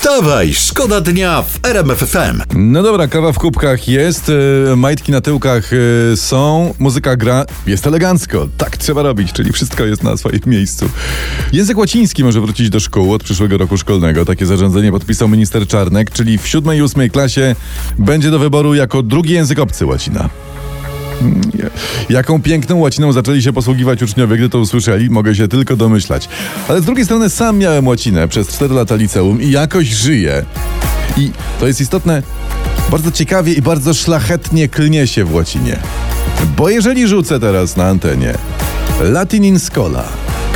Wstawaj, szkoda dnia w RMF FM. No dobra, kawa w kubkach jest, e, majtki na tyłkach e, są, muzyka gra, jest elegancko. Tak trzeba robić, czyli wszystko jest na swoim miejscu. Język łaciński może wrócić do szkół od przyszłego roku szkolnego. Takie zarządzenie podpisał minister Czarnek, czyli w siódmej i ósmej klasie będzie do wyboru jako drugi język obcy łacina. Jaką piękną łaciną zaczęli się posługiwać uczniowie, gdy to usłyszeli, mogę się tylko domyślać. Ale z drugiej strony sam miałem łacinę przez 4 lata liceum i jakoś żyję. I to jest istotne, bardzo ciekawie i bardzo szlachetnie klnie się w łacinie. Bo jeżeli rzucę teraz na antenie Latin in scola,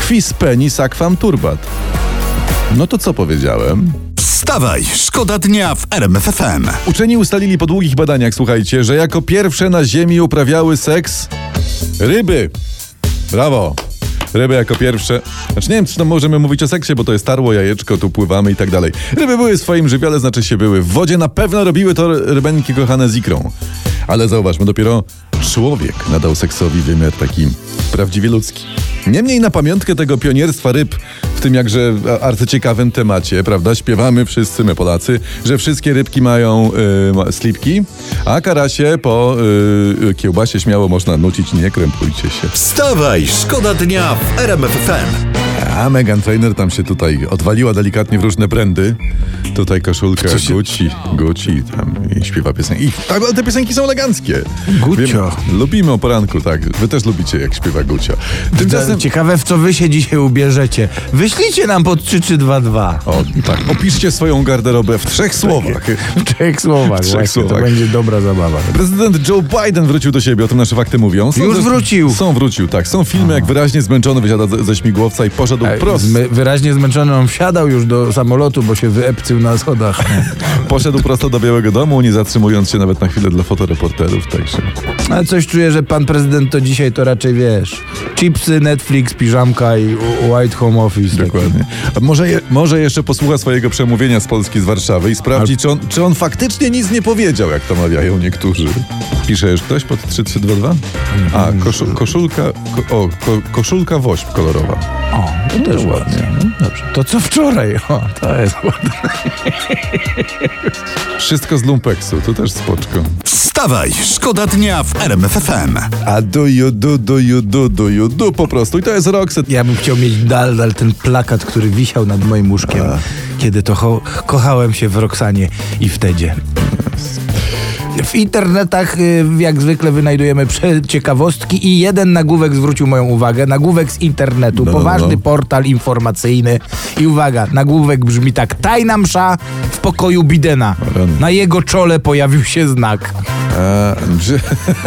quis penis aquam turbat, no to co powiedziałem? Wstawaj, szkoda dnia w RMF FM. Uczeni ustalili po długich badaniach, słuchajcie, że jako pierwsze na Ziemi uprawiały seks ryby. Brawo! Ryby jako pierwsze. Znaczy nie wiem, czy to możemy mówić o seksie, bo to jest tarło, jajeczko, tu pływamy i tak dalej. Ryby były w swoim żywiole, znaczy się były. W wodzie na pewno robiły to rybenki kochane z ikrą. Ale zauważmy, dopiero człowiek nadał seksowi wymiar taki prawdziwie ludzki. Niemniej na pamiątkę tego pionierstwa ryb w tym jakże arcyciekawym temacie, prawda, śpiewamy wszyscy my Polacy, że wszystkie rybki mają y, ma- slipki, a karasie po y, kiełbasie śmiało można nucić, nie krępujcie się. Wstawaj, szkoda dnia w RMF FM. A Megan Trainer tam się tutaj odwaliła delikatnie w różne brandy. Tutaj koszulka się- Gucci, Gucci tam i śpiewa piosenki. I tak, ale te piosenki są eleganckie. Gucio. Wiem, lubimy o poranku, tak. Wy też lubicie jak śpiewa Gucio. Tymczasem... Ciekawe, w co wy się dzisiaj ubierzecie. Wyślijcie nam pod 3322. O, tak. Opiszcie swoją garderobę w trzech słowach. W trzech słowach. W trzech właśnie, słowach. To będzie dobra zabawa. Prezydent Joe Biden wrócił do siebie, o tym nasze fakty mówią. Są Już wrócił. Są wrócił, tak. Są filmy, jak wyraźnie zmęczony wysiada ze, ze śmigłowca i poszedł prosto. Zmy, wyraźnie zmęczony on wsiadał już do samolotu, bo się wyepcył na schodach. Poszedł prosto do Białego Domu, nie zatrzymując się nawet na chwilę dla fotoreporterów, także... Ale coś czuję, że pan prezydent to dzisiaj to raczej wiesz. Chipsy, Netflix, piżamka i White Home Office. Dokładnie. A może, je, może jeszcze posłucha swojego przemówienia z Polski, z Warszawy i sprawdzi, czy on, czy on faktycznie nic nie powiedział, jak to mawiają niektórzy. Pisze już ktoś pod 3322? A, koszu, koszulka, ko, o, ko, koszulka wośp kolorowa. O, to też ładnie. No, dobrze. To co wczoraj? O, to jest ładne. Wszystko z lumpeksu, to też spoczko. Wstawaj, szkoda dnia w RMF FM. A do you do, do you do, do you do po prostu. I to jest Roxette. Ja bym chciał mieć nadal ten plakat, który wisiał nad moim łóżkiem, kiedy to kochałem się w Roxanie i wtedy. W internetach y, jak zwykle wynajdujemy ciekawostki i jeden nagłówek zwrócił moją uwagę. Nagłówek z internetu, No, no, poważny no. portal informacyjny. I uwaga, nagłówek brzmi tak. Tajna msza w pokoju Bidena. Na jego czole pojawił się znak. A, że,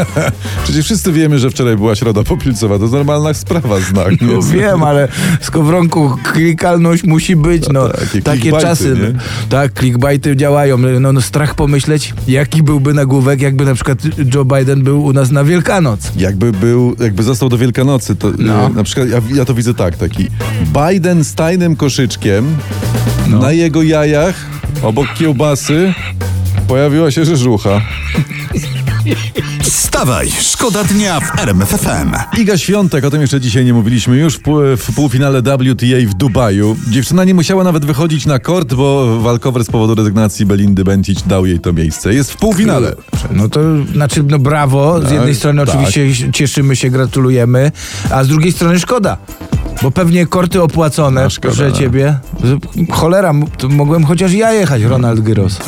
przecież wszyscy wiemy, że wczoraj była środa popilcowa. To jest normalna sprawa, znak. No nie? wiem, ale w Skowronku klikalność musi być. No, takie takie clickbaity, czasy. nie? no. Tak, clickbaity działają. No, no strach pomyśleć, jaki byłby nagłówek, jakby na przykład Joe Biden był u nas na Wielkanoc. Jakby był, jakby został do Wielkanocy, to No. e, na przykład ja, ja to widzę tak, taki Biden z tajnym koszyczkiem, No. na jego jajach, obok kiełbasy, pojawiła się rzeżucha. Wstawaj, szkoda dnia w RMF FM. Iga Świątek, o tym jeszcze dzisiaj nie mówiliśmy, już w, pół, w półfinale WTA w Dubaju. Dziewczyna nie musiała nawet wychodzić na kort, bo walkover z powodu rezygnacji Belindy Bencic dał jej to miejsce. Jest w półfinale. No to znaczy, no brawo. Z Tak, jednej strony tak. oczywiście cieszymy się, gratulujemy, a z drugiej strony szkoda. Bo pewnie korty opłacone, No, szkoda, że no. ciebie. Cholera, mogłem chociaż ja jechać, Ronald Gyros.